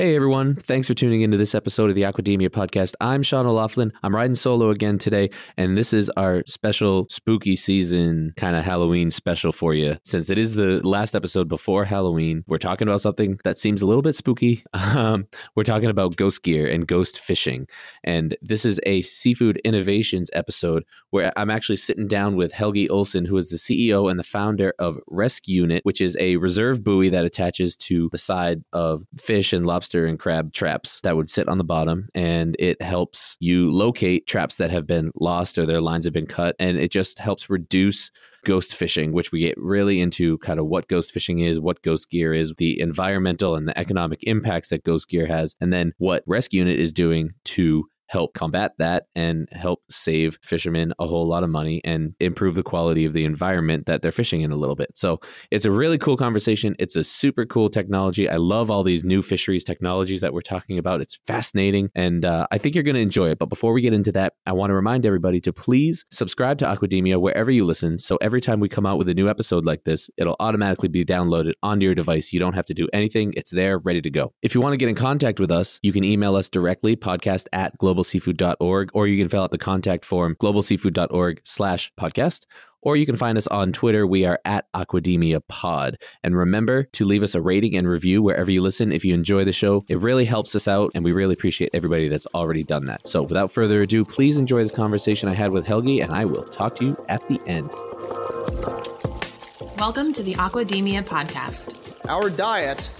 Hey everyone, thanks for tuning into this episode of the Aquademia podcast. I'm Sean O'Laughlin. I'm riding solo again today, and this is our special spooky season kind of Halloween special for you. Since it is the last episode before Halloween, we're talking about something that seems a little bit spooky. Um, we're talking about ghost gear and ghost fishing. And this is a seafood innovations episode where I'm actually sitting down with Helge Olsen, who is the CEO and the founder of ResQunit, which is a reserve buoy that attaches to the side of fish and lobster lobster and crab traps that would sit on the bottom and it helps you locate traps that have been lost or their lines have been cut and it just helps reduce ghost fishing which we get really into kind of what ghost fishing is what ghost gear is the environmental and the economic impacts that ghost gear has and then what rescue unit is doing to help combat that and help save fishermen a whole lot of money and improve the quality of the environment that they're fishing in a little bit. So it's a really cool conversation. It's a super cool technology. I love all these new fisheries technologies that we're talking about. It's fascinating and uh, I think you're going to enjoy it. But before we get into that, I want to remind everybody to please subscribe to Aquademia wherever you listen. So every time we come out with a new episode like this, it'll automatically be downloaded onto your device. You don't have to do anything, it's there ready to go. If you want to get in contact with us, you can email us directly podcast at global globalseafood.org, or you can fill out the contact form, globalseafood.org slash podcast, or you can find us on Twitter. We are at Aquademia Pod. And remember to leave us a rating and review wherever you listen if you enjoy the show. It really helps us out, and we really appreciate everybody that's already done that. So without further ado, please enjoy this conversation I had with Helge, and I will talk to you at the end. Welcome to the Aquademia Podcast. Our diet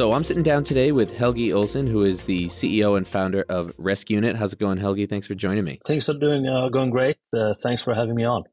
So I'm sitting down today with Helge Olsen, who is the CEO and founder of ResQunit. How's it going, Helge? Thanks for joining me. Things are doing uh, going great. Uh, thanks for having me on.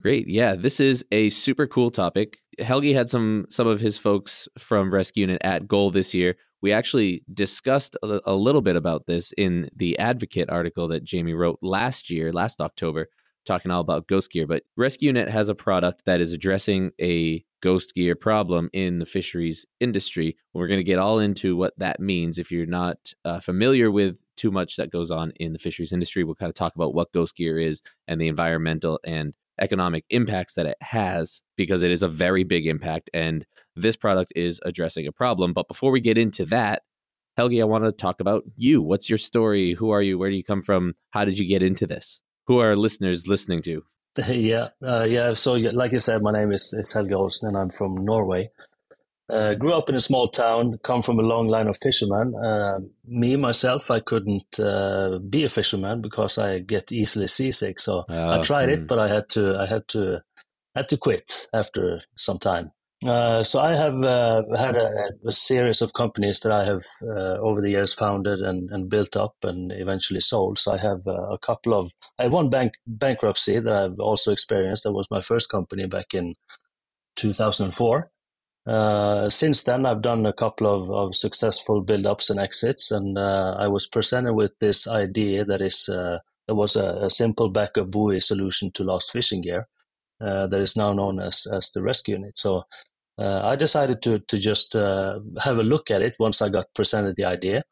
Great. Yeah, this is a super cool topic. Helge had some some of his folks from ResQunit at Goal this year. We actually discussed a, a little bit about this in the Advocate article that Jamie wrote last year, last October, talking all about Ghost Gear. But ResQunit has a product that is addressing a ghost gear problem in the fisheries industry. We're going to get all into what that means. If you're not uh, familiar with too much that goes on in the fisheries industry, we'll kind of talk about what ghost gear is and the environmental and economic impacts that it has because it is a very big impact and this product is addressing a problem. But before we get into that, Helge, I want to talk about you. What's your story? Who are you? Where do you come from? How did you get into this? Who are listeners listening to? yeah, uh, yeah. So, like you said, my name is, is Helge Olsen, and I'm from Norway. Uh, grew up in a small town, come from a long line of fishermen. Uh, me myself, I couldn't uh, be a fisherman because I get easily seasick. So I tried mm. it, but I had to, I had to, had to quit after some time. Uh, so I have uh, had a, a, series of companies that I have uh, over the years founded and, and, built up and eventually sold. So I have uh, a couple of I have one bank bankruptcy that I've also experienced. That was my first company back in 2004. Uh, since then, I've done a couple of, of successful build ups and exits, and I was presented with this idea that is that was a, a simple backup buoy solution to lost fishing gear. That is now known as as the rescue unit. So uh, I decided to to just uh, have a look at it once I got presented the idea,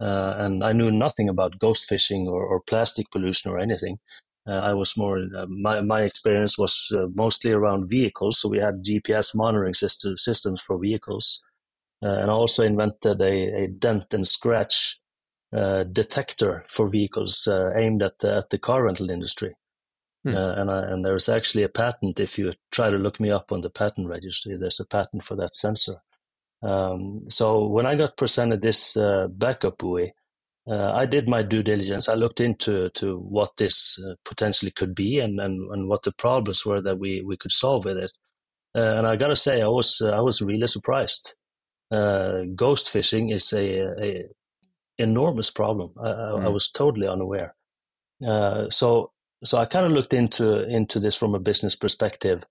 uh, and I knew nothing about ghost fishing or, or plastic pollution or anything. Uh, I was more uh, my my experience was uh, mostly around vehicles, so we had GPS monitoring system, systems for vehicles, and I also invented a, a dent and scratch detector for vehicles aimed at the, at the car rental industry. Hmm. Uh, and I, and there's actually a patent. If you try to look me up on the patent registry, there's a patent for that sensor. Um, so when I got presented this uh, backup buoy, uh, I did my due diligence. I looked into to what this uh, potentially could be and, and, and what the problems were that we, we could solve with it. Uh, and I gotta say, I was uh, I was really surprised. ghost fishing is a, a enormous problem. I. I, hmm. was totally unaware. so so I kind of looked into into this from a business perspective.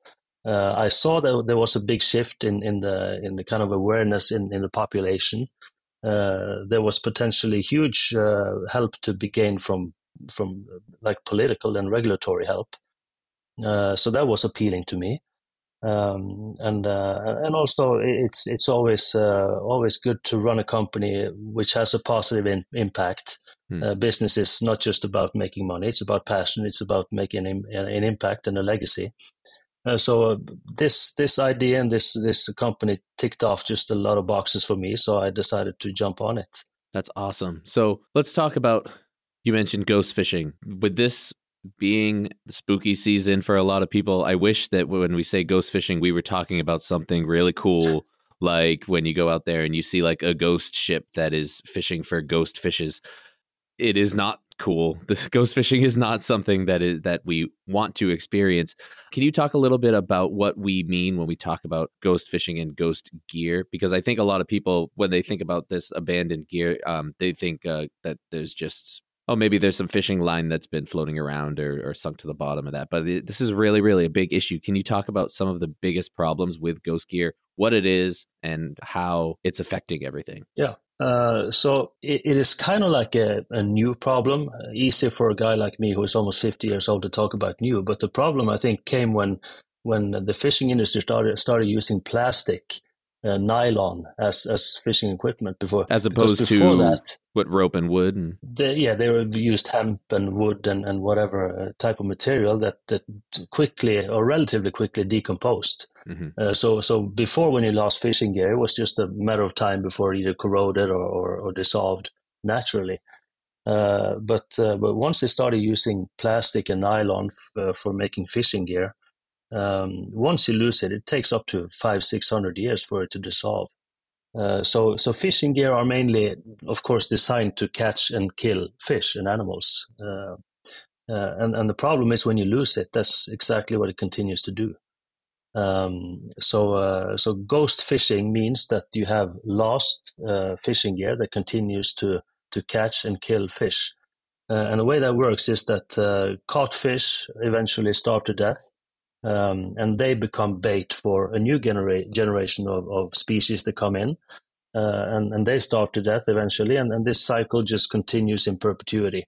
Uh, I saw that there was a big shift in, in the in the kind of awareness in, in the population. Uh, there was potentially huge uh, help to be gained from from like political and regulatory help. Uh, so that was appealing to me. Um, and uh, and also it's it's always uh, always good to run a company which has a positive in, impact. Hmm. Uh, business is not just about making money; it's about passion. It's about making an, an impact and a legacy. Uh, so uh, this this idea and this this company ticked off just a lot of boxes for me. So I decided to jump on it. That's awesome. So let's talk about. You mentioned ghost fishing. With this being the spooky season for a lot of people, I wish that when we say ghost fishing, we were talking about something really cool, like when you go out there and you see like a ghost ship that is fishing for ghost fishes. It is not cool. The ghost fishing is not something that is that we want to experience. Can you talk a little bit about what we mean when we talk about ghost fishing and ghost gear? Because I think a lot of people, when they think about this abandoned gear, um, they think uh, that there's just oh, maybe there's some fishing line that's been floating around or, or sunk to the bottom of that. But this is really, really a big issue. Can you talk about some of the biggest problems with ghost gear, what it is, and how it's affecting everything? Yeah. Uh, so it, it is kind of like a, a new problem. Uh, easy for a guy like me who is almost 50 years old to talk about new. But the problem, I think, came when when the fishing industry started started using plastic uh, nylon as as fishing equipment before, as opposed to that, what rope and wood. And... The, yeah, they were used hemp and wood and and whatever uh, type of material that that quickly or relatively quickly decomposed. Mm-hmm. Uh, so so before, when you lost fishing gear, it was just a matter of time before it either corroded or, or, or dissolved naturally. Uh, but uh, but once they started using plastic and nylon f- uh, for making fishing gear, um, once you lose it, it takes up to five, six hundred years for it to dissolve. Uh, so, so fishing gear are mainly, of course, designed to catch and kill fish and animals. Uh, uh, and, and the problem is when you lose it, that's exactly what it continues to do. Um, so, uh, so ghost fishing means that you have lost uh, fishing gear that continues to to catch and kill fish. Uh, and the way that works is that caught fish eventually starve to death um, and they become bait for a new genera- generation of, of species that come in, uh, and and they starve to death eventually, and, and this cycle just continues in perpetuity.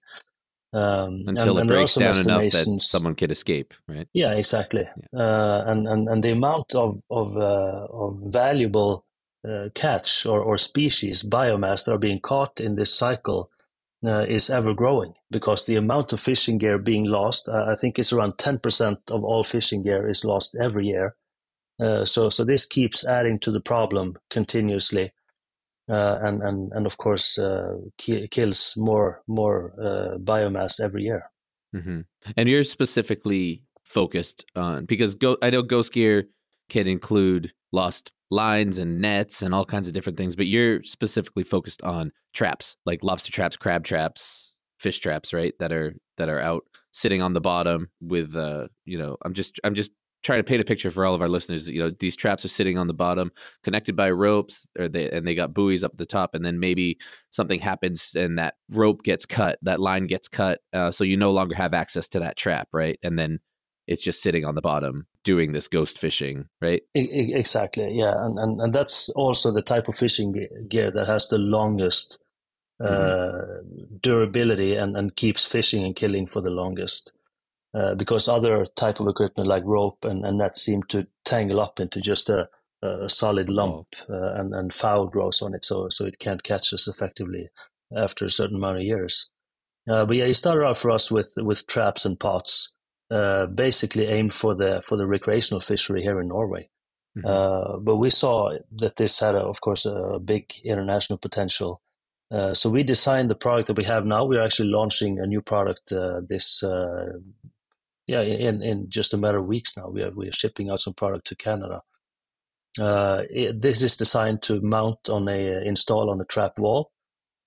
Um, Until and, it breaks down enough that someone can escape, right? Yeah, exactly. Yeah. Uh, and, and and the amount of of, uh, of valuable uh, catch or, or species biomass that are being caught in this cycle uh, is ever growing because the amount of fishing gear being lost, uh, I think it's around 10% of all fishing gear is lost every year. Uh, so, so this keeps adding to the problem continuously, uh, and and and of course uh, ki- kills more more uh, biomass every year. Mm-hmm. And you're specifically focused on because go, I know Ghost Gear can include lost lines and nets and all kinds of different things, but you're specifically focused on traps, like lobster traps, crab traps, fish traps, right? That are that are out sitting on the bottom with uh, you know, I'm just I'm just trying to paint a picture for all of our listeners. You know, these traps are sitting on the bottom, connected by ropes, or they and they got buoys up the top, and then maybe something happens and that rope gets cut, that line gets cut, uh, so you no longer have access to that trap, right? And then it's just sitting on the bottom doing this ghost fishing, right? Exactly, yeah, and and, and that's also the type of fishing gear that has the longest mm-hmm. uh, durability and, and keeps fishing and killing for the longest. Uh, because other type of equipment like rope and, and net seem to tangle up into just a, a solid lump oh. uh, and, and foul grows on it, so so it can't catch us effectively after a certain amount of years. Uh, but yeah, it started out for us with with traps and pots, uh, basically aimed for the for the recreational fishery here in Norway. Mm-hmm. Uh, but we saw that this had, a, of course, a big international potential. Uh, so we designed the product that we have now. We're actually launching a new product uh, this, uh, yeah, in in just a matter of weeks now. We are we are shipping out some product to Canada. It, this is designed to mount on a install on a trap wall.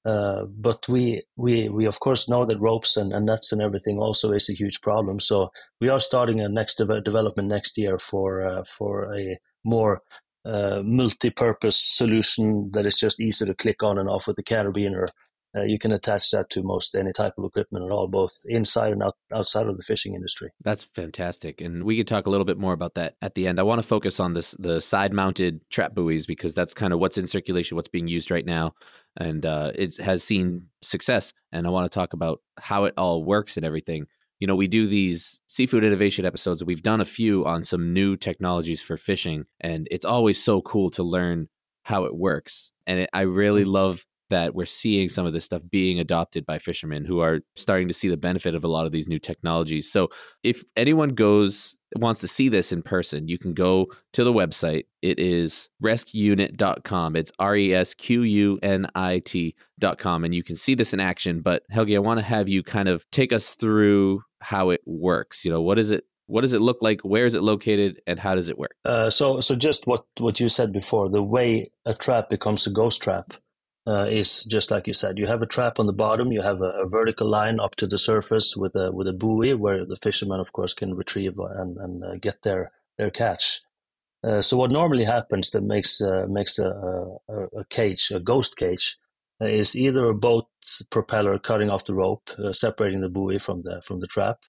Uh, but we, we, we of course know that ropes and, and nets and everything also is a huge problem. So we are starting a next de- development next year for uh, for a more uh, multi-purpose solution that is just easy to click on and off with the carabiner uh, you can attach that to most any type of equipment at all, both inside and out, outside of the fishing industry. That's fantastic, and we could talk a little bit more about that at the end. I want to focus on this the side mounted trap buoys because that's kind of what's in circulation, what's being used right now, and uh, it has seen success. And I want to talk about how it all works and everything. You know, we do these seafood innovation episodes. We've done a few on some new technologies for fishing, and it's always so cool to learn how it works. And it, I really Mm. love that we're seeing some of this stuff being adopted by fishermen who are starting to see the benefit of a lot of these new technologies. So, if anyone goes wants to see this in person, you can go to the website. It is resqunit.com. It's R E S Q U N I T.com. And you can see this in action. But Helge, I want to have you kind of take us through how it works. You know, what is it? What does it look like? Where is it located? And how does it work? Uh, so, so just what, what you said before, the way a trap becomes a ghost trap uh, is just like you said. You have a trap on the bottom. You have a, a vertical line up to the surface with a with a buoy where the fishermen, of course, can retrieve and and uh, get their their catch. Uh, so what normally happens that makes uh, makes a, a, a cage a ghost cage uh, is either a boat propeller cutting off the rope, uh, separating the buoy from the from the trap.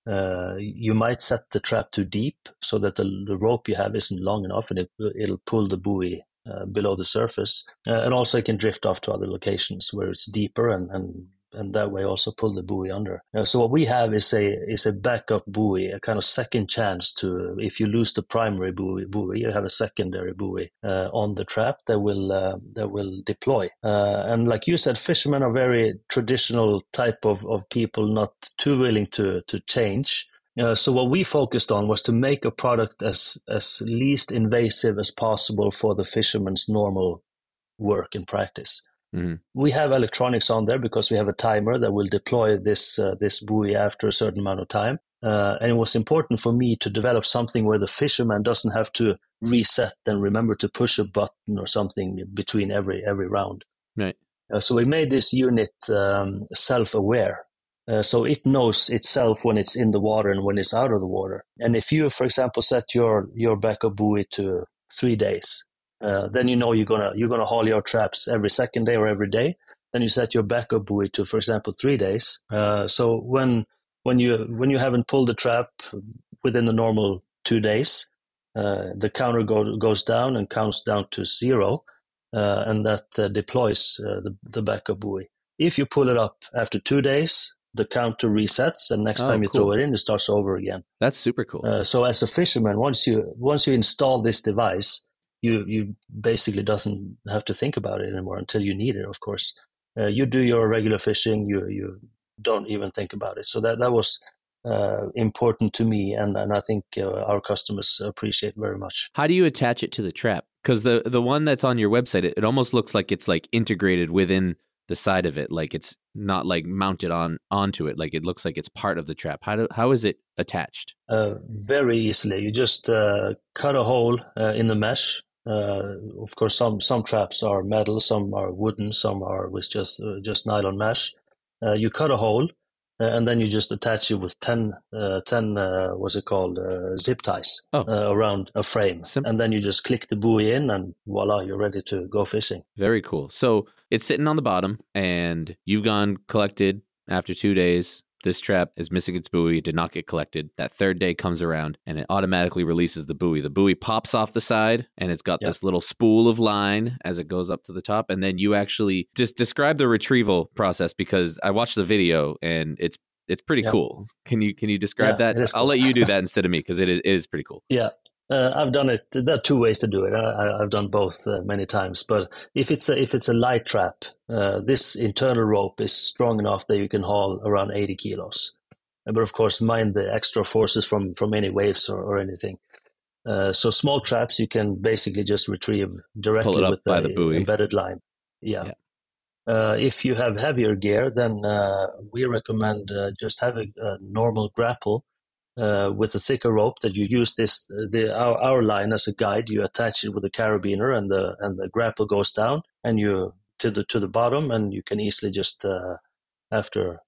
You might set the trap too deep so that the, the rope you have isn't long enough, and it it'll pull the buoy below the surface, uh, and also it can drift off to other locations where it's deeper and and and that way also pull the buoy under. Uh, so what we have is a is a backup buoy, a kind of second chance to if you lose the primary buoy, buoy you have a secondary buoy uh, on the trap that will uh, that will deploy. Uh, and like you said, fishermen are very traditional type of, of people, not too willing to to change. Uh, so what we focused on was to make a product as as least invasive as possible for the fisherman's normal work and practice. Mhm. We have electronics on there because we have a timer that will deploy this uh, this buoy after a certain amount of time. Uh, and it was important for me to develop something where the fisherman doesn't have to reset and remember to push a button or something between every every round. Right. Uh, so we made this unit um, self-aware. Uh, so it knows itself when it's in the water and when it's out of the water. And if you, for example, set your your backup buoy to three days, uh, then you know you're gonna you're gonna haul your traps every second day or every day. Then you set your backup buoy to, for example, three days. Uh, so when when you when you haven't pulled the trap within the normal two days, uh, the counter go, goes down and counts down to zero, uh, and that deploys the, the backup buoy. If you pull it up after two days, the counter resets, and next Oh, time you cool. throw it in, it starts over again. That's super cool. Uh, so as a fisherman, once you once you install this device, you you basically doesn't have to think about it anymore until you need it. Of course, uh, you do your regular fishing, you you don't even think about it. So that that was uh, important to me, and and I think uh, our customers appreciate very much. How do you attach it to the trap? Because the the one that's on your website, it, it almost looks like it's like integrated within the side of it, like it's not like mounted on onto it. Like it looks like it's part of the trap. How do how is it attached? Uh, very easily, you just uh, cut a hole uh, in the mesh. Uh, of course, some some traps are metal, some are wooden, some are with just uh, just nylon mesh. Uh, you cut a hole, and then you just attach it with 10, uh, 10 uh, what's it called, uh, zip ties Oh. uh, around a frame. Simple. And then you just click the buoy in, and voila, you're ready to go fishing. Very cool. So it's sitting on the bottom, and you've gone collected after two days. This trap is missing its buoy. It did not get collected. That third day comes around, and it automatically releases the buoy. The buoy pops off the side, and it's got Yep. this little spool of line as it goes up to the top. And then you actually just describe the retrieval process because I watched the video, and it's it's pretty Yep. cool. Can you can you describe Yeah, that? is I'll let you do that instead of me because it is, it is pretty cool. Yeah, uh, I've done it. There are two ways to do it. I, I've done both uh, many times. But if it's a, if it's a light trap, uh, this internal rope is strong enough that you can haul around 80 kilos. But of course, mind the extra forces from from any waves or, or anything. Uh, so small traps you can basically just retrieve directly up with by the buoy. embedded line. Yeah. Yeah. Uh, if you have heavier gear, then uh, we recommend uh, just having a normal grapple uh, with a thicker rope that you use this the our, our line as a guide. You attach it with a carabiner, and the and the grapple goes down, and you to the to the bottom, and you can easily just uh, after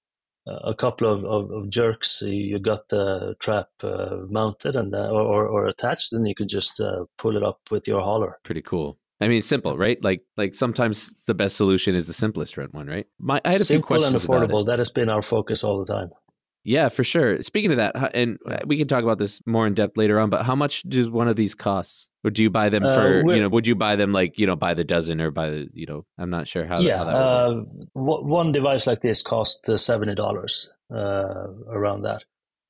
a couple of, of, of jerks, you got the trap uh, mounted and uh, or, or attached, and you can just uh, pull it up with your hauler. Pretty cool. I mean, simple, right? Like, like sometimes the best solution is the simplest one, right? My, I had a few Simple and questions it. affordable. That has been our focus all the time. Yeah, for sure. Speaking of that, and we can talk about this more in depth later on. But how much does one of these costs? Or do you buy them Uh, for? we're- you know, would you buy them like you know by the dozen or by the you know? I'm not sure how. yeah, how uh, w- one device like this costs uh, seventy dollars uh, around that.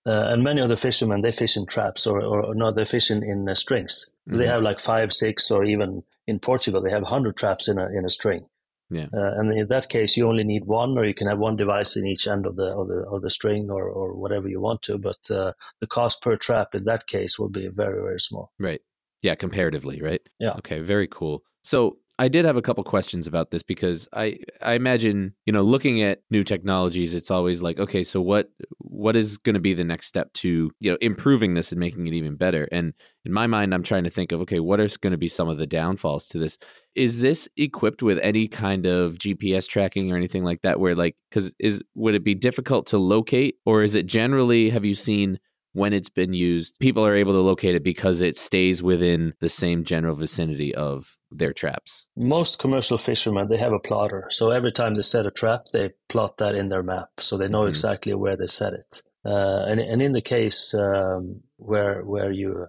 Uh, and many of the fishermen they fish in traps or, or, or no they fish in, in uh, strings so they Mhm. have like five six or even in portugal they have 100 traps in a, in a string Yeah. uh, and in that case you only need one or you can have one device in each end of the of the, of the string or, or whatever you want to but uh, the cost per trap in that case will be very very small Right. Yeah, comparatively, right? Yeah. Okay, very cool. So I did have a couple questions about this because I I imagine, you know, looking at new technologies, it's always like, okay, so what what is going to be the next step to, you know, improving this and making it even better? And in my mind, I'm trying to think of, okay, what are going to be some of the downfalls to this? Is this equipped with any kind of GPS tracking or anything like that where like cuz is would it be difficult to locate or is it generally have you seen when it's been used, people are able to locate it because it stays within the same general vicinity of their traps. most commercial fishermen they have a plotter so every time they set a trap they plot that in their map so they know Mhm. exactly where they set it uh, and, and in the case um, where where you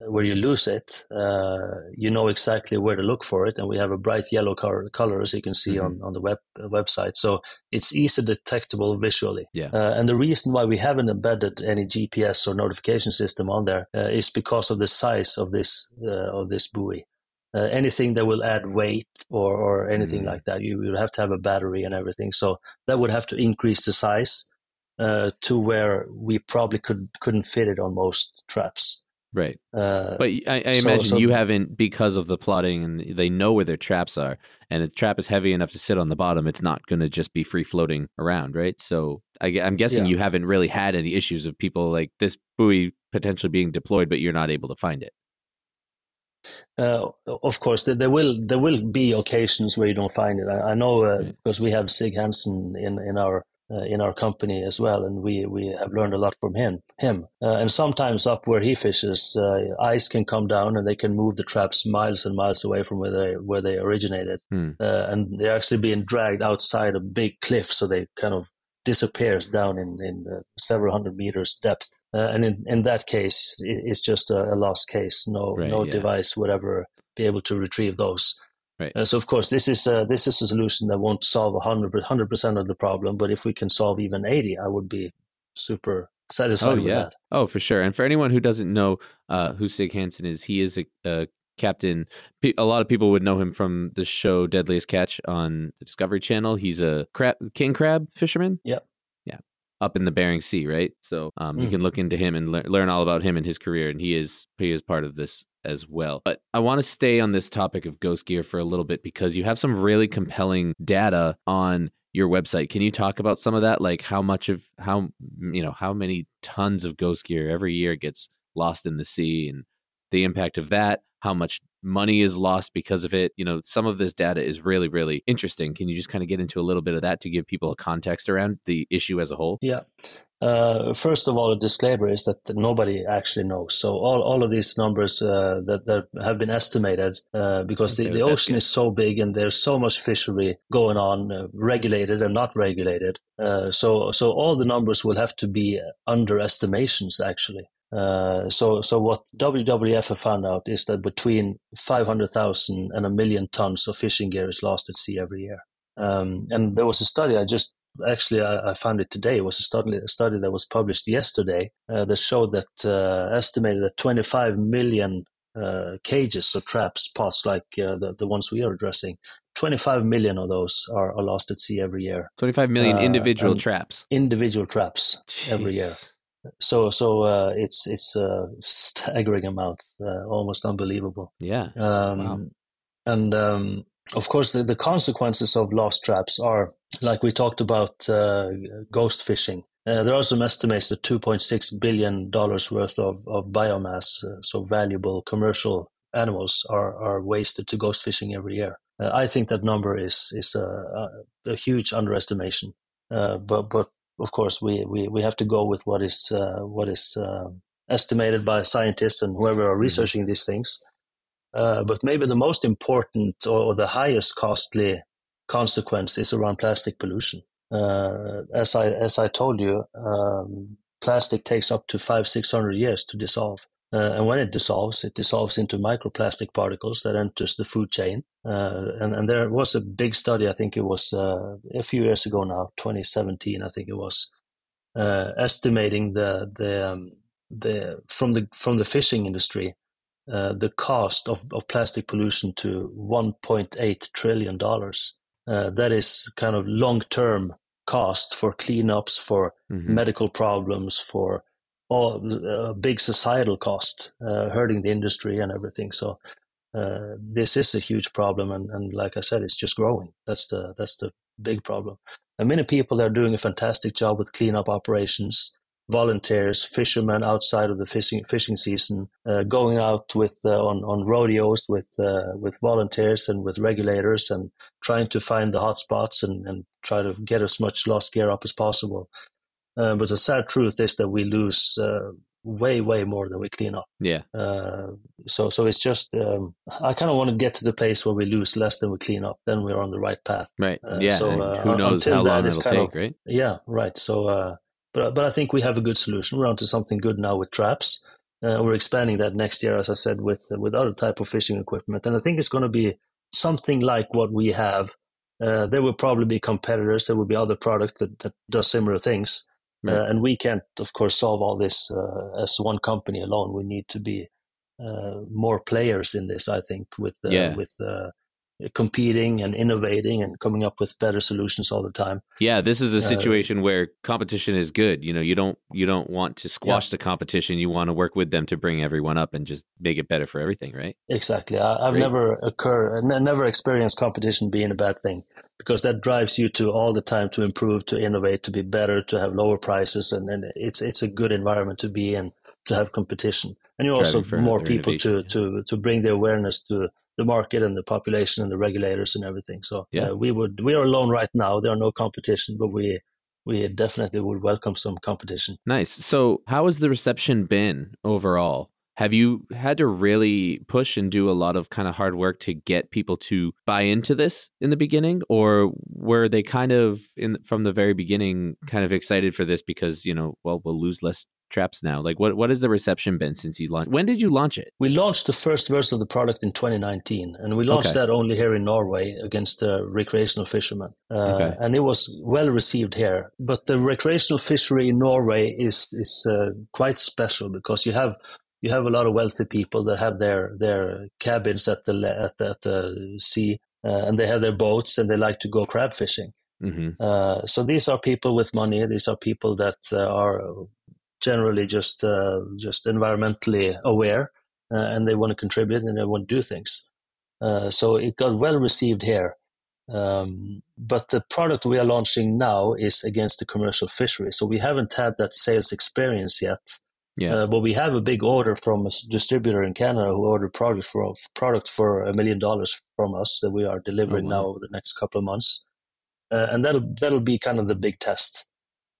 where you lose it uh, you know exactly where to look for it and we have a bright yellow color, color as you can see on, on the web uh, website so it's easy detectable visually Yeah. uh, and the reason why we haven't embedded any GPS or notification system on there uh, is because of the size of this uh, of this buoy uh, anything that will add weight or, or anything Mm. like that, you would have to have a battery and everything. So that would have to increase the size uh, to where we probably could couldn't fit it on most traps. Right. Uh, But I, I so- imagine so- you haven't, because of the plotting and they know where their traps are, and if the trap is heavy enough to sit on the bottom, it's not going to just be free floating around, right? So I, am guessing Yeah. you haven't really had any issues of people like this buoy potentially being deployed, but you're not able to find it. Uh, of course, there, there will there will be occasions where you don't find it. I, I know uh, because we have Sig Hansen in in our uh, in our company as well, and we we have learned a lot from him. Him, uh, and sometimes up where he fishes, uh, ice can come down and they can move the traps miles and miles away from where they where they originated, Hmm. uh, and they're actually being dragged outside a big cliff, so they kind of disappears down in in uh, several hundred meters depth. Uh, and in, in that case, it, it's just a, a lost case. No Right, no yeah. device would ever be able to retrieve those. Right. Uh, so of course, this is a, this is a solution that won't solve a hundred hundred percent of the problem, but if we can solve even eighty, I would be super satisfied Oh with that. Oh, for sure. And for anyone who doesn't know uh, who Sig Hansen is, he is a, a captain. A lot of people would know him from the show Deadliest Catch on the Discovery Channel. He's a crab, king crab fisherman. Yep. Yeah. Up in the Bering Sea, right? So um, you Mm. can look into him and lear- learn all about him and his career, and he is he is part of this as well. But I want to stay on this topic of ghost gear for a little bit because you have some really compelling data on your website. Can you talk about some of that? Like how much of how you know how many tons of ghost gear every year gets lost in the sea and the impact of that, how much money is lost because of it. You know, some of this data is really, really interesting. Can you just kind of get into a little bit of that to give people a context around the issue as a whole? Yeah. Uh, first of all, a disclaimer is that nobody actually knows. So all, all of these numbers uh, that, that have been estimated uh, because Okay, the, the ocean good. is so big and there's so much fishery going on, uh, regulated and not regulated. Uh, so so all the numbers will have to be underestimations actually. Uh, so so what WWF have found out is that between 500,000 and a million tons of fishing gear is lost at sea every year. Um, and there was a study I just actually I, I found it today. It was a study, a study that was published yesterday uh, that showed that uh, estimated that 25 million uh, cages or traps, pots like uh, the the ones we are addressing, 25 million of those are, are lost at sea every year. 25 million Uh, individual traps. Individual traps every year. So so uh, it's it's a staggering amount, uh, almost unbelievable. Yeah. Um, Wow. And um, of course, the, the consequences of lost traps are like we talked about uh, ghost fishing. Uh, there are some estimates that 2.6 billion dollars worth of, of biomass, uh, so valuable commercial animals, are, are wasted to ghost fishing every year. Uh, I think that number is is a, a, a huge underestimation. Uh, but but of course, we, we, we have to go with what is uh, what is uh, estimated by scientists and whoever are Mhm. researching these things. Uh, but maybe the most important or the highest costly consequence is around plastic pollution. Uh, as I as I told you, um, plastic takes up to five six hundred years to dissolve, uh, and when it dissolves, it dissolves into microplastic particles that enters the food chain. Uh, and and there was a big study, I think it was uh, a few years ago now, 2017, I think it was, uh, estimating the the um, the from the from the fishing industry uh, the cost of, of plastic pollution to 1.8 trillion dollars. Uh, that is kind of long term cost for cleanups, for mm-hmm. medical problems, for all uh, big societal cost, uh, hurting the industry and everything. So uh, this is a huge problem, and, and like I said, it's just growing. That's the that's the big problem. And many people are doing a fantastic job with cleanup operations volunteers, fishermen outside of the fishing fishing season, uh, going out with uh, on on rodeos with uh, with volunteers and with regulators, and trying to find the hot spots and, and try to get as much lost gear up as possible. Uh, but the sad truth is that we lose uh, way way more than we clean up. Yeah. Uh, so so it's just um, I kind of want to get to the place where we lose less than we clean up. Then we're on the right path. Right. yeah. So who knows how long it'll take, of, right? Yeah. Right. So but but I think we have a good solution. We're onto something good now with traps. Uh, we're expanding that next year, as I said, with with other type of fishing equipment, and I think it's going to be something like what we have. Uh, there will probably be competitors. There will be other products that that does similar things, right. uh, and we can't, of course, solve all this uh, as one company alone. We need to be uh, more players in this. I think with uh, yeah. with competing and innovating and coming up with better solutions all the time. Yeah, this is a uh, situation uh, where competition is good. You know, you don't you don't want to squash yeah. the competition. You want to work with them to bring everyone up and just make it better for everything, right? Exactly. I, have never occur never experienced competition being a bad thing because that drives you to all the time to improve, to innovate, to be better, to have lower prices, and, and it's it's a good environment to be in to have competition. And you also more people to, to to bring the awareness to the market and the population and the regulators and everything. So yeah, uh, we would we are alone right now. There are no competition, but we we definitely would welcome some competition. Nice. So how has the reception been overall? Have you had to really push and do a lot of kind of hard work to get people to buy into this in the beginning, or were they kind of in from the very beginning kind of excited for this because you know, well, we'll lose less traps now? Like, what what has the reception been since you launched? When did you launch it? We launched the first version of the product in 2019, and we launched okay. that only here in Norway against the recreational fishermen, uh, okay. and it was well received here. But the recreational fishery in Norway is is uh, quite special because you have you have a lot of wealthy people that have their their cabins at the at the, at the sea, uh, and they have their boats and they like to go crab fishing. Mm-hmm. Uh, so these are people with money. These are people that uh, are generally just uh, just environmentally aware uh, and they want to contribute and they want to do things. Uh, so it got well received here. Um, but the product we are launching now is against the commercial fishery. So we haven't had that sales experience yet. Yeah. Uh, but we have a big order from a distributor in Canada who ordered product for product for a million dollars from us that we are delivering oh, wow. now over the next couple of months, uh, and that'll that'll be kind of the big test.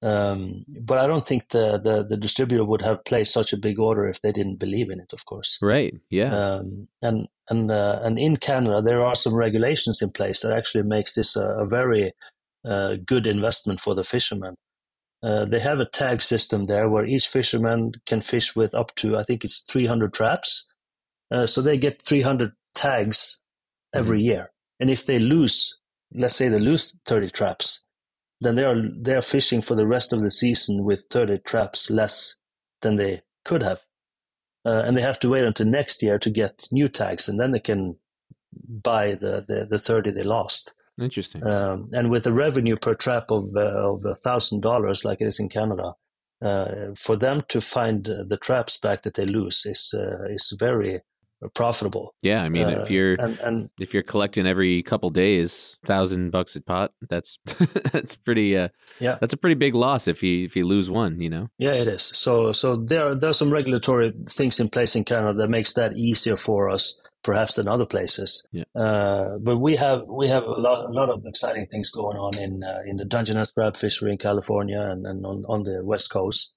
Um, but I don't think the, the, the distributor would have placed such a big order if they didn't believe in it. Of course, right? Yeah. Um, and and uh, and in Canada, there are some regulations in place that actually makes this a, a very uh, good investment for the fishermen. Uh, they have a tag system there where each fisherman can fish with up to I think it's 300 traps. Uh, so they get 300 tags every mm-hmm. year, and if they lose, let's say they lose 30 traps then they are they are fishing for the rest of the season with 30 traps less than they could have. Uh, and they have to wait until next year to get new tags, and then they can buy the, the, the 30 they lost. Interesting. Um, and with a revenue per trap of uh, of a thousand dollars, like it is in Canada, uh, for them to find the traps back that they lose is uh, is very profitable. Yeah, I mean, uh, if you're and, and, if you're collecting every couple days, thousand bucks a pot, that's that's pretty. Uh, yeah, that's a pretty big loss if you if you lose one. You know. Yeah, it is. So so there are, there are some regulatory things in place in Canada that makes that easier for us, perhaps than other places. Yeah. Uh, but we have we have a lot a lot of exciting things going on in uh, in the Dungeness crab fishery in California and, and on on the west coast.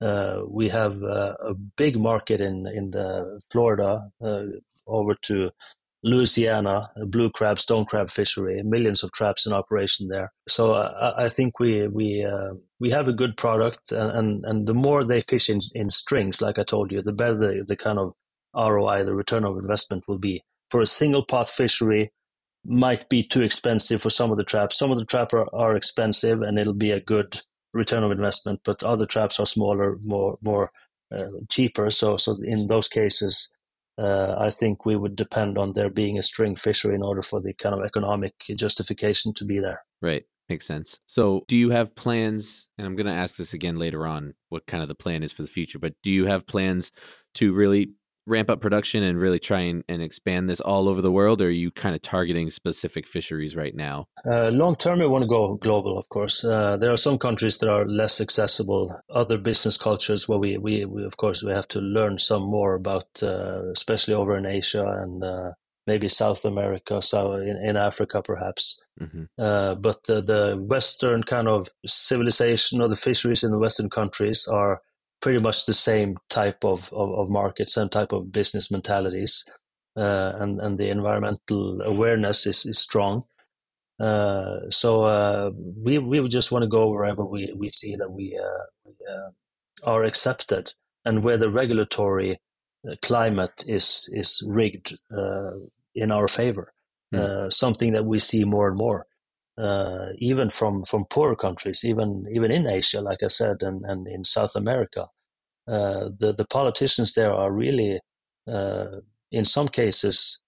Uh, we have uh, a big market in in the Florida uh, over to Louisiana, blue crab, stone crab fishery, millions of traps in operation there. So uh, I think we we we have a good product, and, and, and the more they fish in, in strings, like I told you, the better the, the kind of ROI, the return of investment will be. For a single pot fishery, might be too expensive for some of the traps. Some of the traps are, are expensive, and it'll be a good return of investment, but other traps are smaller, more more uh, cheaper. So so in those cases, uh, I think we would depend on there being a string fishery in order for the kind of economic justification to be there. Right. Makes sense. So, do you have plans? And I'm going to ask this again later on what kind of the plan is for the future, but do you have plans to really ramp up production and really try and, and expand this all over the world, or are you kind of targeting specific fisheries right now? Uh, long term, we want to go global, of course. Uh, there are some countries that are less accessible, other business cultures where we, we, we of course, we have to learn some more about, uh, especially over in Asia and uh, maybe South America, South in, in Africa, perhaps. Mm-hmm. Uh, but the, the Western kind of civilization or the fisheries in the Western countries are pretty much the same type of, of, of market, same type of business mentalities, uh, and and the environmental awareness is, is strong. Uh, so uh, we we just want to go wherever we, we see that we, uh, we uh, are accepted and where the regulatory uh, climate is is rigged in our favor. Mm. something that we see more and more. Uh, even from from poorer countries, even even in Asia, like I said, and, and in South America, the the politicians there are really, uh, in some cases,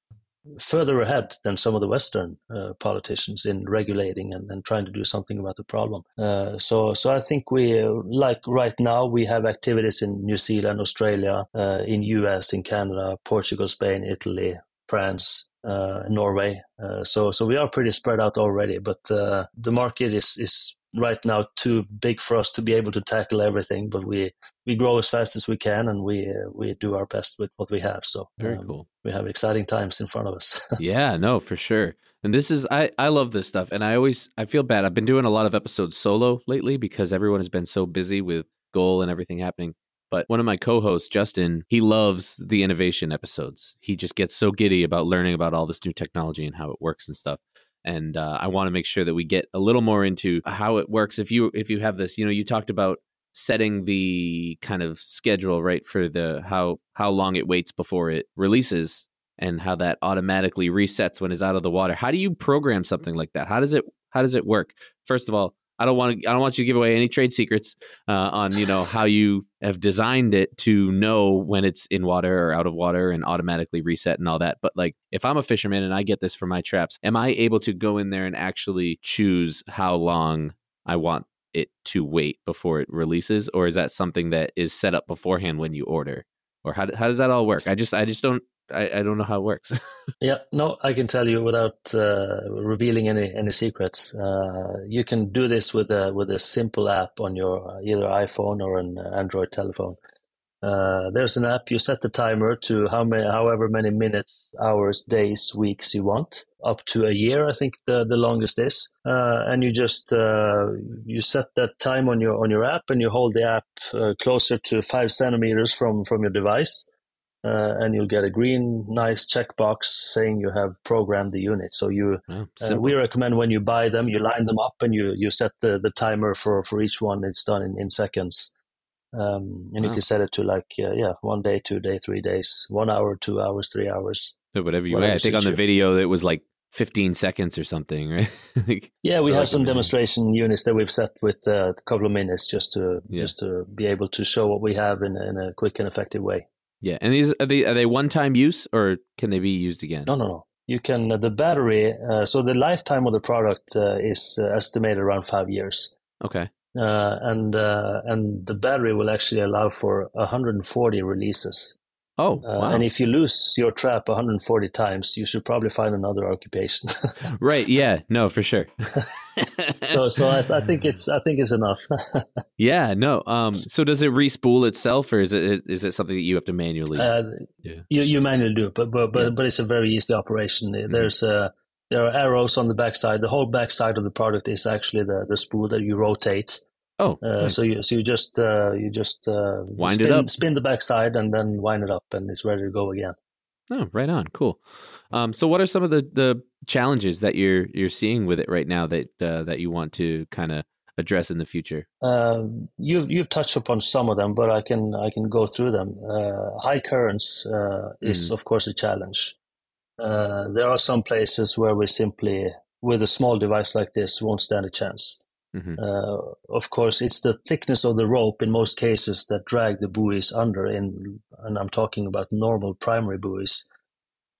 further ahead than some of the Western uh, politicians in regulating and, and, trying to do something about the problem. Uh, so, so I think we, like right now, we have activities in New Zealand, Australia, uh, in US, in Canada, Portugal, Spain, Italy, France, uh, Norway. so, so we are pretty spread out already, but the market is is right now too big for us to be able to tackle everything, but we we grow as fast as we can and we uh, we do our best with what we have. So very um, cool. We have exciting times in front of us. yeah, no, for sure. And this is I I love this stuff, and I always I feel bad. I've been doing a lot of episodes solo lately because everyone has been so busy with goal and everything happening. But one of my co-hosts, Justin, he loves the innovation episodes. He just gets so giddy about learning about all this new technology and how it works and stuff and uh, I want to make sure that we get a little more into how it works. If you if you have this, you know, you talked about setting the kind of schedule right for the how how long it waits before it releases and how that automatically resets when it's out of the water. How do you program something like that? How does it how does it work? First of all, I don't want to. I don't want you to give away any trade secrets uh, on you know how you have designed it to know when it's in water or out of water and automatically reset and all that. But like, if I'm a fisherman and I get this for my traps, am I able to go in there and actually choose how long I want it to wait before it releases, or is that something that is set up beforehand when you order? Or how, how does that all work? I just I just don't I, I don't know how it works. yeah, no, I can tell you without uh, revealing any any secrets. Uh, you can do this with a with a simple app on your uh, either iPhone or an Android telephone. Uh, there's an app. You set the timer to how many, however many minutes, hours, days, weeks you want, up to a year. I think the the longest is, uh, and you just uh, you set that time on your on your app, and you hold the app closer to five centimeters from from your device uh, and you'll get a green, nice checkbox saying you have programmed the unit. So you, oh, uh, we recommend when you buy them, you line them up and you you set the, the timer for for each one. It's done in, in seconds, um, and wow. you can set it to like uh, yeah, one day, two day, three days, one hour, two hours, three hours. So whatever you. Whatever I think on the you. video it was like 15 seconds or something, right? like, yeah, we have like some demonstration units that we've set with uh, a couple of minutes just to yeah. just to be able to show what we have in, in a quick and effective way. Yeah, and these are they are they one time use or can they be used again? No, no, no. You can uh, the battery. Uh, so the lifetime of the product uh, is uh, estimated around five years. Okay. Uh, and uh, and the battery will actually allow for 140 releases. Oh, uh, wow. and if you lose your trap 140 times, you should probably find another occupation. right? Yeah. No, for sure. so, so I, I, think it's I think it's enough. yeah. No. Um. So, does it respool itself, or is it is it something that you have to manually? Uh, yeah. You you manually do it, but but but, yeah. but it's a very easy operation. Mm-hmm. There's uh there are arrows on the backside. The whole backside of the product is actually the the spool that you rotate. Oh, uh, nice. so you so you just uh, you just uh, wind spin, it up, spin the backside, and then wind it up, and it's ready to go again. Oh, right on, cool. Um, so, what are some of the, the challenges that you're you're seeing with it right now that uh, that you want to kind of address in the future? Uh, you've you've touched upon some of them, but I can I can go through them. Uh, high currents uh, is mm. of course a challenge. Uh, there are some places where we simply, with a small device like this, won't stand a chance. Mm-hmm. Uh, of course, it's the thickness of the rope in most cases that drag the buoys under, in, and I'm talking about normal primary buoys.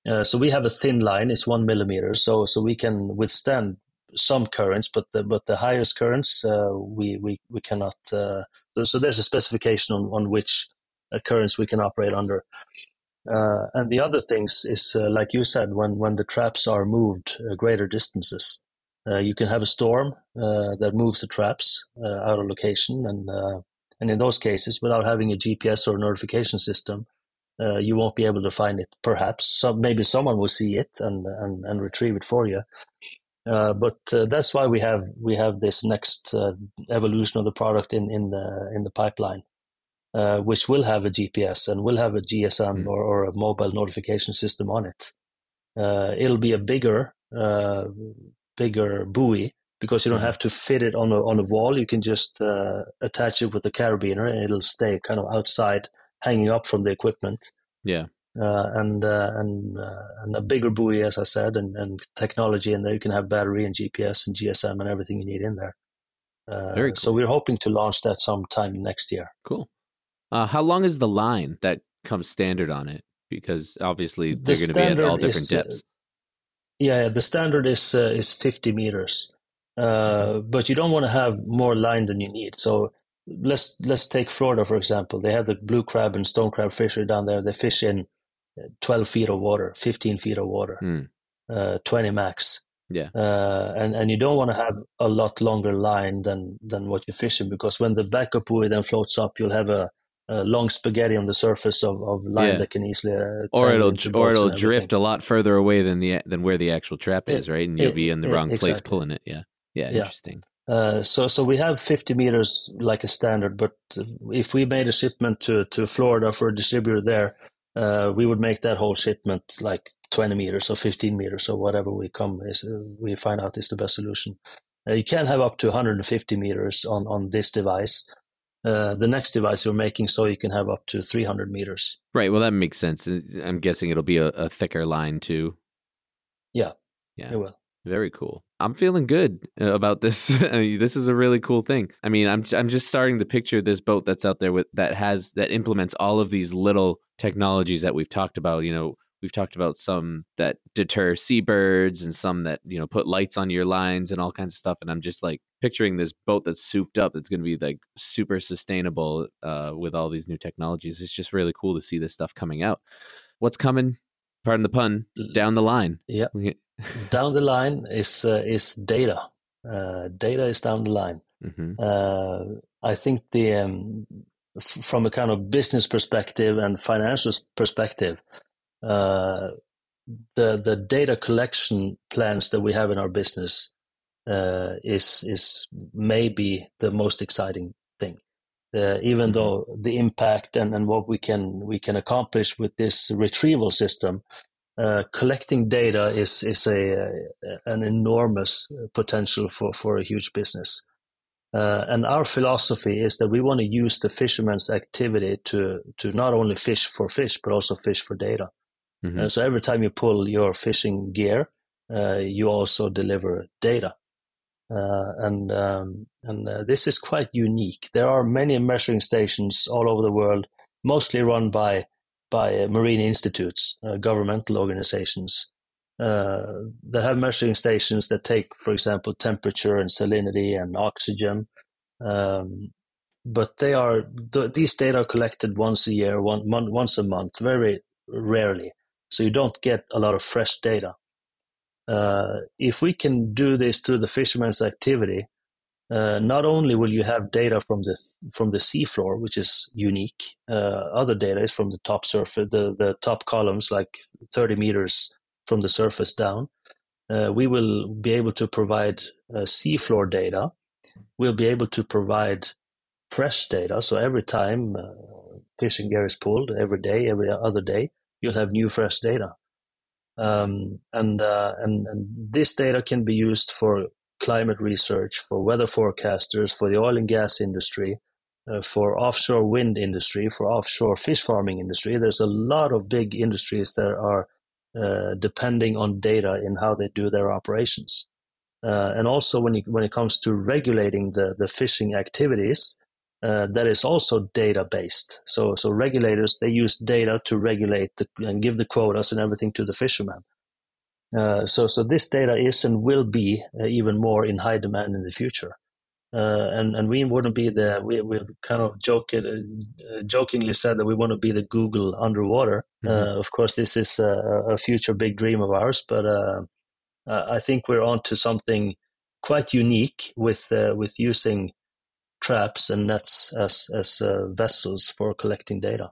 Uh, so we have a thin line; it's one millimeter, so so we can withstand some currents, but the but the highest currents uh, we we we cannot. Uh, so, so, there's a specification on on which uh, currents we can operate under. And the other things is like you said, when when the traps are moved greater distances, you can have a storm that moves the traps out of location, and and in those cases, without having a GPS or notification system, uh, you won't be able to find it. Perhaps some, maybe someone will see it and, and, and retrieve it for you. Uh, but uh, that's why we have we have this next uh, evolution of the product in in the in the pipeline, uh, which will have a GPS and will have a GSM mm. or, or, a mobile notification system on it. Uh, it'll be a bigger bigger buoy because you don't have to fit it on a on a wall. You can just attach it with the carabiner and it'll stay kind of outside, hanging up from the equipment. Yeah uh, and uh, and uh, and a bigger buoy, as I said, and, and technology in there. You can have battery and GPS and GSM and everything you need in there. Uh, Very cool. So we're hoping to launch that sometime next year. Cool. Uh, how long is the line that comes standard on it? Because obviously they're the going to be at all different is, uh, depths. Yeah, the standard is is 50 meters, but you don't want to have more line than you need. So let's let's take Florida for example. They have the blue crab and stone crab fishery down there. They fish in 12 feet of water, 15 feet of water, mm. uh, 20 max. Yeah. Uh, and, and you don't want to have a lot longer line than, than what you're fishing because when the backup buoy then floats up, you'll have a, a long spaghetti on the surface of, of line yeah. that can easily uh, or it'll or it'll drift a lot further away than the than where the actual trap is, right? And you'll be in the wrong exactly. place pulling it. Yeah. yeah, yeah, interesting. Uh, so so we have 50 meters like a standard, but if we made a shipment to to Florida for a distributor there, uh, we would make that whole shipment like 20 meters or 15 meters or whatever we come is uh, we find out is the best solution. Uh, you can have up to 150 meters on on this device. Uh, the next device we're making so you can have up to 300 meters. Right. Well, that makes sense. I'm guessing it'll be a, a thicker line too. Yeah. Yeah. It will. Very cool. I'm feeling good uh, about this. I mean, this is a really cool thing. I mean, I'm I'm just starting to picture this boat that's out there with that has that implements all of these little technologies that we've talked about. You know, we've talked about some that deter seabirds and some that you know put lights on your lines and all kinds of stuff. And I'm just like picturing this boat that's souped up. That's going to be like super sustainable uh, with all these new technologies. It's just really cool to see this stuff coming out. What's coming? Pardon the pun. Down the line. Yeah down the line is uh, is data. Uh, data is down the line. Mm-hmm. Uh, I think the um, f- from a kind of business perspective and financial perspective, uh, the the data collection plans that we have in our business uh, is is maybe the most exciting thing. Uh, even mm-hmm. though the impact and, and what we can we can accomplish with this retrieval system uh, collecting data is is a, an enormous potential for for a huge business. Uh, and our philosophy is that we want to use the fisherman's activity to to not only fish for fish but also fish for data. Mm-hmm. Uh, so every time you pull your fishing gear, uh, you also deliver data. Uh, and um, and this is quite unique. There are many measuring stations all over the world, mostly run by by uh, marine institutes, uh, governmental organizations uh, that have measuring stations that take, for example, temperature and salinity and oxygen. Um, but they are th- these data are collected once a year, one, once a month, very rarely. So you don't get a lot of fresh data. Uh, if we can do this through the fisherman's activity, uh, not only will you have data from the from the seafloor, which is unique, uh, other data is from the top surface, the, the top columns, like 30 meters from the surface down. Uh, we will be able to provide uh, seafloor data. We'll be able to provide fresh data. So every time uh, fishing gear is pulled, every day, every other day, you'll have new fresh data. Um, and, uh, and and this data can be used for climate research, for weather forecasters, for the oil and gas industry, uh, for offshore wind industry, for offshore fish farming industry. There's a lot of big industries that are uh, depending on data in how they do their operations. Uh, and also when it, when it comes to regulating the, the fishing activities, uh, that is also data based. So so regulators they use data to regulate the, and give the quotas and everything to the fishermen. Uh, so so this data is and will be uh, even more in high demand in the future. Uh, and and we wouldn't be the we we kind of joke uh, jokingly said that we want to be the Google underwater. Mm-hmm. of course, this is a, a, future big dream of ours, but I think we're on to something quite unique with with using traps and nets as as uh, vessels for collecting data.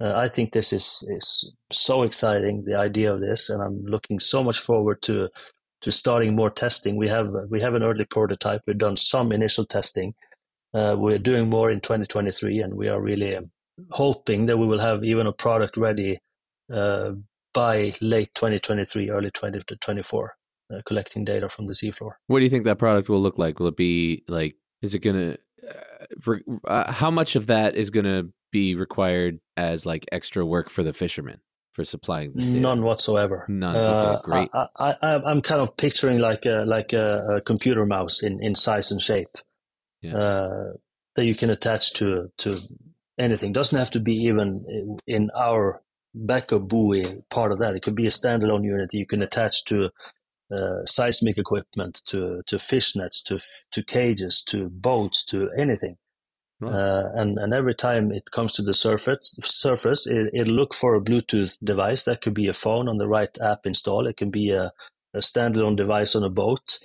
Uh, I think this is is so exciting. The idea of this, and I'm looking so much forward to to starting more testing. We have we have an early prototype. We've done some initial testing. Uh, we're doing more in 2023, and we are really um, hoping that we will have even a product ready uh, by late 2023, early 2024, uh, collecting data from the seafloor. What do you think that product will look like? Will it be like? Is it going to uh, how much of that is going to be required as like extra work for the fishermen for supplying this data? None whatsoever. None. Uh, great. I, am kind of picturing like a like a, a, computer mouse in, in size and shape yeah. uh, that you can attach to to anything. Doesn't have to be even in our backup buoy part of that. It could be a standalone unit that you can attach to uh, seismic equipment to to fish nets to to cages to boats to anything. Uh, and and every time it comes to the surface surface, it, it look for a Bluetooth device. That could be a phone on the right app install. It can be a, a standalone device on a boat.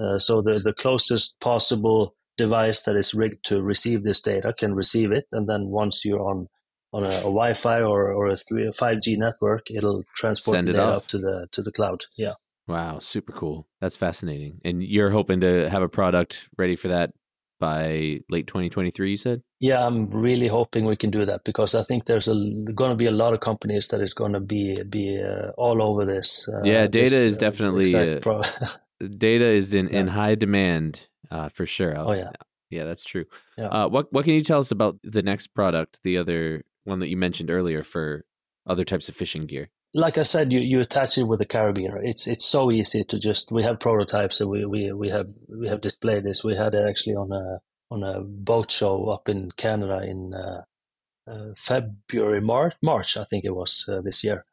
Uh, so the the closest possible device that is rigged to receive this data can receive it, and then once you're on on a, a Wi-Fi or, or a three a five G network, it'll transport Send the data up to the to the cloud. Yeah. Wow, super cool. That's fascinating. And you're hoping to have a product ready for that by late 2023 you said yeah i'm really hoping we can do that because i think there's a going to be a lot of companies that is going to be be uh, all over this uh, yeah data this, is uh, definitely uh, pro- data is in, yeah. in high demand uh, for sure I'll, oh yeah yeah that's true yeah. Uh, what what can you tell us about the next product the other one that you mentioned earlier for other types of fishing gear like I said, you, you attach it with the carabiner. It's it's so easy to just we have prototypes and we, we, we have we have displayed this. We had it actually on a on a boat show up in Canada in uh, uh, February March March I think it was uh, this year.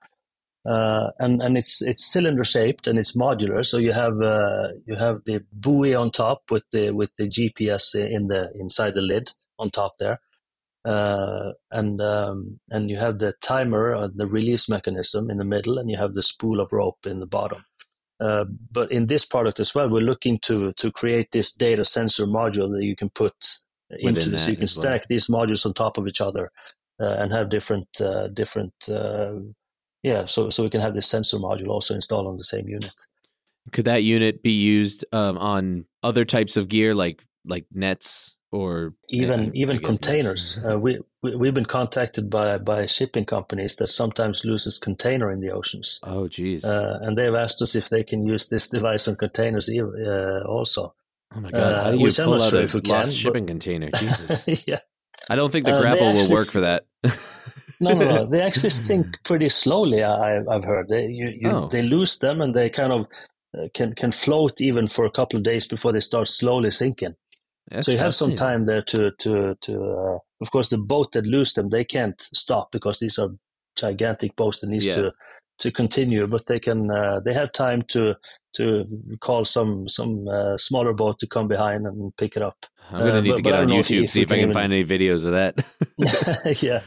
Uh, and and it's it's cylinder shaped and it's modular. So you have uh, you have the buoy on top with the with the GPS in the inside the lid on top there, uh, and um, and you have the timer, uh, the release mechanism in the middle, and you have the spool of rope in the bottom. Uh, but in this product as well, we're looking to to create this data sensor module that you can put Within into, so you can stack well. these modules on top of each other uh, and have different uh, different yeah. So so we can have this sensor module also installed on the same unit. Could that unit be used um, on other types of gear like like nets or even even containers. Uh, we, we have been contacted by by shipping companies that sometimes loses container in the oceans. Oh, geez. Uh, and they've asked us if they can use this device on containers uh, also. Oh my god! How do uh, you pull out sure a lost can, shipping but... container? Jesus. yeah. I don't think the uh, grapple will work for that. no, no, no. They actually sink pretty slowly. I, have heard. They you, you oh. they lose them and they kind of uh, can can float even for a couple of days before they start slowly sinking. So you have some time there to to to. Uh, of course, the boat that lose them, they can't stop because these are gigantic boats that needs yeah. to to continue. But they can. Uh, they have time to to call some some uh, smaller boat to come behind and pick it up. I'm gonna uh, need but, to get on YouTube if, see if, if I can even... find any videos of that. yeah.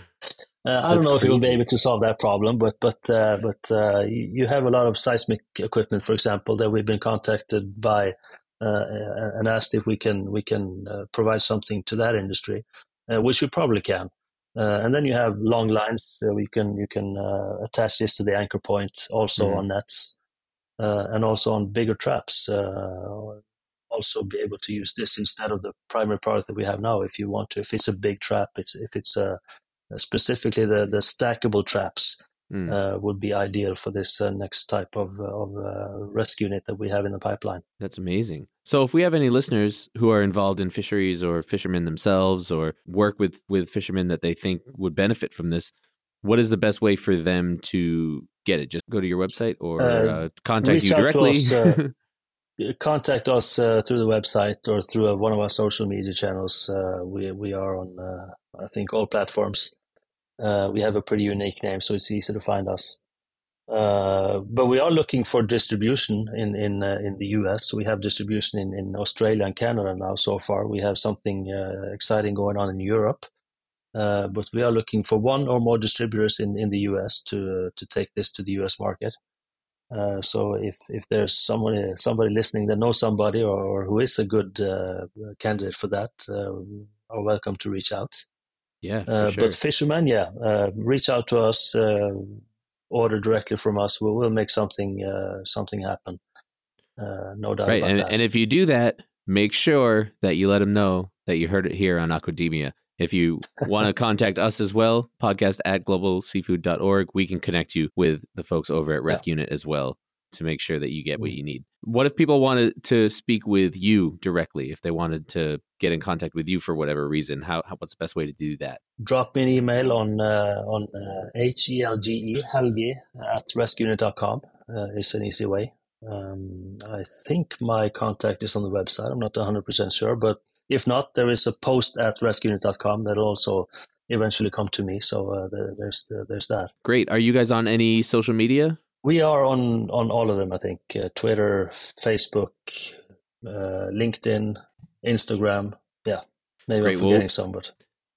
Uh, I don't know crazy. if we'll be able to solve that problem, but but uh, but uh, you have a lot of seismic equipment, for example, that we've been contacted by and asked if we can we can uh, provide something to that industry, uh, which we probably can. and then you have long lines. So you can you can attach this to the anchor point also mm-hmm. on nets, and also on bigger traps also be able to use this instead of the primary product that we have now if you want to if it's a big trap it's if it's a, specifically the the stackable traps mm. uh, would be ideal for this uh, next type of, uh, of uh, rescue unit that we have in the pipeline. That's amazing. So, if we have any listeners who are involved in fisheries or fishermen themselves, or work with with fishermen that they think would benefit from this, what is the best way for them to get it? Just go to your website or uh, uh contact you directly. contact us uh, through the website or through uh, one of our social media channels. Uh, we we are on uh, I think all platforms. Uh, we have a pretty unique name, so it's easy to find us. Uh, but we are looking for distribution in in in the US. We have distribution in, in Australia and Canada now. So far, we have something exciting going on in Europe. but we are looking for one or more distributors in, in the US to to take this to the US market. Uh, so if if there's somebody somebody listening that knows somebody or, or who is a good uh, candidate for that, uh, are welcome to reach out. Yeah, uh, sure. but fisherman, yeah, uh, reach out to us, order directly from us. We'll, we'll make something something happen. no doubt. Right, and, that. and if you do that, make sure that you let them know that you heard it here on Aquademia. If you want to contact us as well, podcast at globalseafood.org, we can connect you with the folks over at ResQunit as well to make sure that you get what mm. you need. What if people wanted to speak with you directly? If they wanted to get in contact with you for whatever reason, how, how what's the best way to do that? Drop me an email on uh, on uh, h e l g e helge at resqunit.com. Uh, it's an easy way. Um, I think my contact is on the website. I'm not 100% sure, but if not, there is a post at resqunit.com that'll also eventually come to me. So uh, there's there's that. Great. Are you guys on any social media? We are on on all of them. I think uh, Twitter, Facebook, uh, LinkedIn, Instagram. Yeah, maybe Great. I'm forgetting well, some, but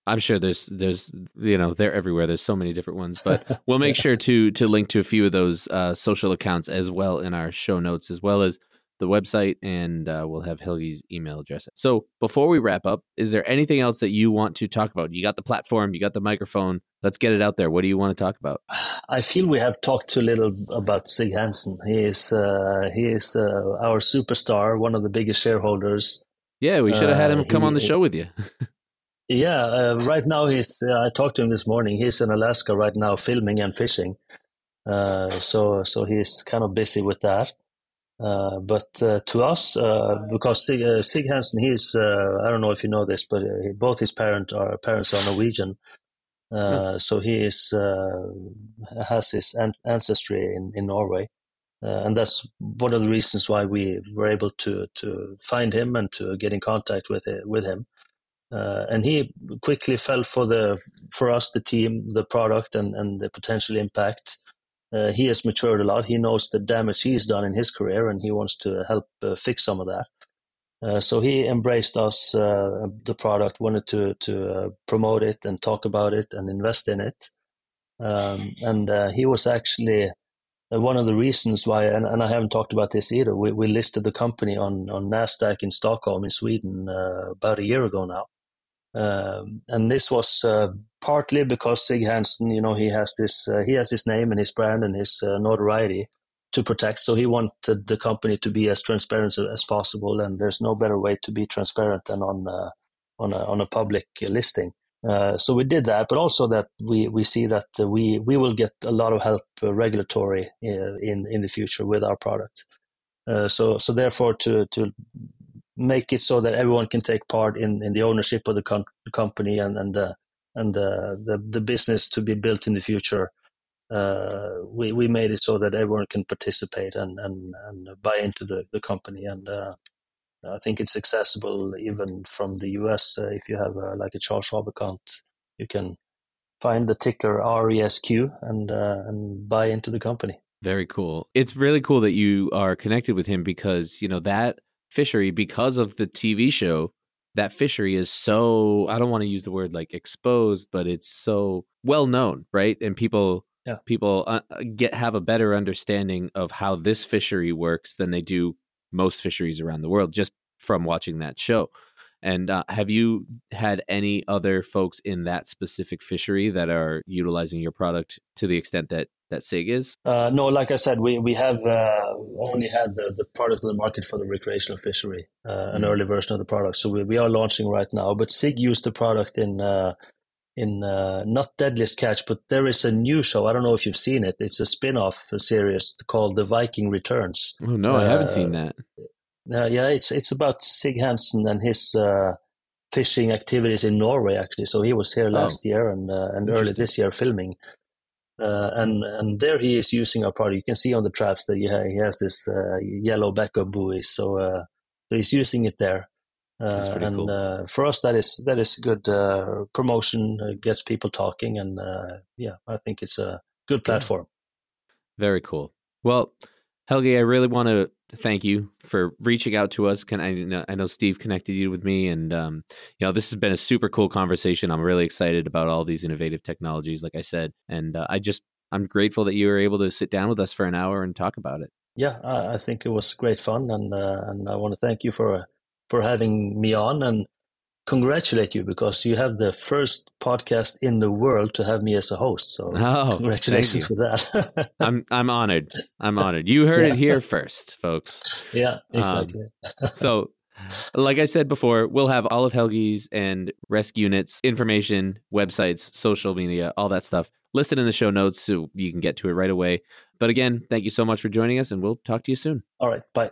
I'm sure there's there's you know they're everywhere. There's so many different ones, but we'll make yeah. sure to to link to a few of those uh, social accounts as well in our show notes, as well as the website, and uh, we'll have Helge's email address. So before we wrap up, is there anything else that you want to talk about? You got the platform, you got the microphone. Let's get it out there. What do you want to talk about? I feel we have talked too little about Sig Hansen. He is uh, he is uh, our superstar, one of the biggest shareholders. Yeah, we should have had him uh, come he, on the show with you. yeah, uh, right now he's. I talked to him this morning. He's in Alaska right now, filming and fishing. Uh, so so he's kind of busy with that. Uh, but uh, to us, uh, because Sig, uh, Sig Hansen, he's uh, I don't know if you know this, but uh, both his parent are parents are Norwegian, mm. so he is has his an- ancestry in in Norway, and that's one of the reasons why we were able to to find him and to get in contact with with him. and he quickly fell for the for us the team, the product, and and the potential impact uh, he has matured a lot. He knows the damage he's done in his career, and he wants to help uh, fix some of that. Uh, so he embraced us, uh, the product, wanted to to uh, promote it and talk about it and invest in it. Um, and uh, he was actually one of the reasons why, and, and, I haven't talked about this either. We, we listed the company on on Nasdaq in Stockholm in Sweden about a year ago now. Um, and this was partly because Sig Hansen, you know, he has this, uh, he has his name and his brand and his uh, notoriety to protect. So he wanted the company to be as transparent as possible, and there's no better way to be transparent than on uh, on a, on a public listing. Uh, so we did that, but also that we, we see that uh, we we will get a lot of help regulatory in in the future with our product. so so therefore to to make it so that everyone can take part in, in the ownership of the com- company and and uh, and uh, the the business to be built in the future. Uh, we we made it so that everyone can participate and and, and buy into the, the company and. Uh, I think it's accessible even from the US. Uh, if you have like a Charles Schwab account, you can find the ticker RESQ and uh, and buy into the company. Very cool. It's really cool that you are connected with him because you know that fishery because of the TV show. That fishery is so I don't want to use the word like exposed, but it's so well known, right? And people yeah. people uh, uh, get have a better understanding of how this fishery works than they do most fisheries around the world just from watching that show. And uh, have you had any other folks in that specific fishery that are utilizing your product to the extent that that Sig is? Uh, no, like I said, we we have uh, only had the, the product in the market for the recreational fishery, uh, an mm. early version of the product. So we, we are launching right now. But Sig used the product in uh, in uh, not Deadliest Catch, but there is a new show. I don't know if you've seen it. It's a spin-off series called The Viking Returns. Oh no, I haven't seen uh, that. yeah, it's it's about Sig Hansen and his fishing activities in Norway actually. So he was here oh. last oh, year and and early this year filming. Uh, and and there he is using our product. You can see on the traps that he, ha- he has this uh, yellow backup buoy, so, uh, so he's using it there. Uh, and cool. uh, for us, that is that is good uh, promotion. Uh, gets people talking, and uh, yeah, I think it's a good platform. Very cool. Well, Helge, I really want to thank you for reaching out to us. Can I know, I know Steve connected you with me, and um, you know this has been a super cool conversation. I'm really excited about all these innovative technologies, like I said, and uh, I just I'm grateful that you were able to sit down with us for an hour and talk about it. Yeah, I, think it was great fun, and uh, and I want to thank you for for having me on and congratulate you because you have the first podcast in the world to have me as a host. So Oh, congratulations for that. I'm I'm honored. I'm honored. You heard Yeah. it here first, folks. yeah, Um, exactly. so like i said before we'll have all of Helge's and ResQunit's information websites social media all that stuff listed in the show notes so you can get to it right away but again thank you so much for joining us and we'll talk to you soon All right, bye.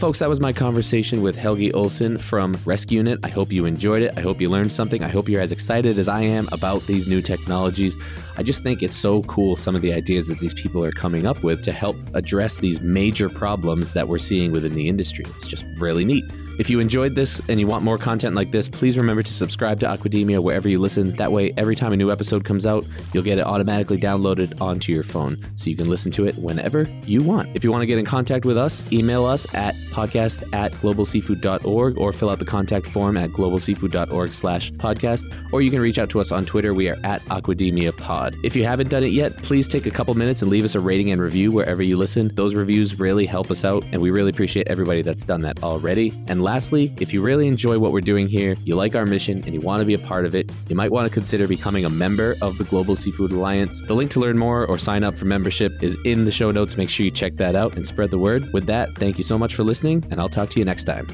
Folks, that was my conversation with Helge Olsen from ResQunit. I hope you enjoyed it. I hope you learned something. I hope you're as excited as I am about these new technologies. I just think it's so cool some of the ideas that these people are coming up with to help address these major problems that we're seeing within the industry. It's just really neat. If you enjoyed this and you want more content like this, please remember to subscribe to Aquademia wherever you listen. That way, every time a new episode comes out, you'll get it automatically downloaded onto your phone so you can listen to it whenever you want. If you want to get in contact with us, email us at podcast at globalseafood.org or fill out the contact form at globalseafood.org slash podcast, or you can reach out to us on Twitter. We are at Aquademia Pod. If you haven't done it yet, please take a couple minutes and leave us a rating and review wherever you listen. Those reviews really help us out, and we really appreciate everybody that's done that already. And lastly, if you really enjoy what we're doing here, you like our mission, and you want to be a part of it, you might want to consider becoming a member of the Global Seafood Alliance. The link to learn more or sign up for membership is in the show notes. Make sure you check that out and spread the word. With that, thank you so much for listening, and I'll talk to you next time.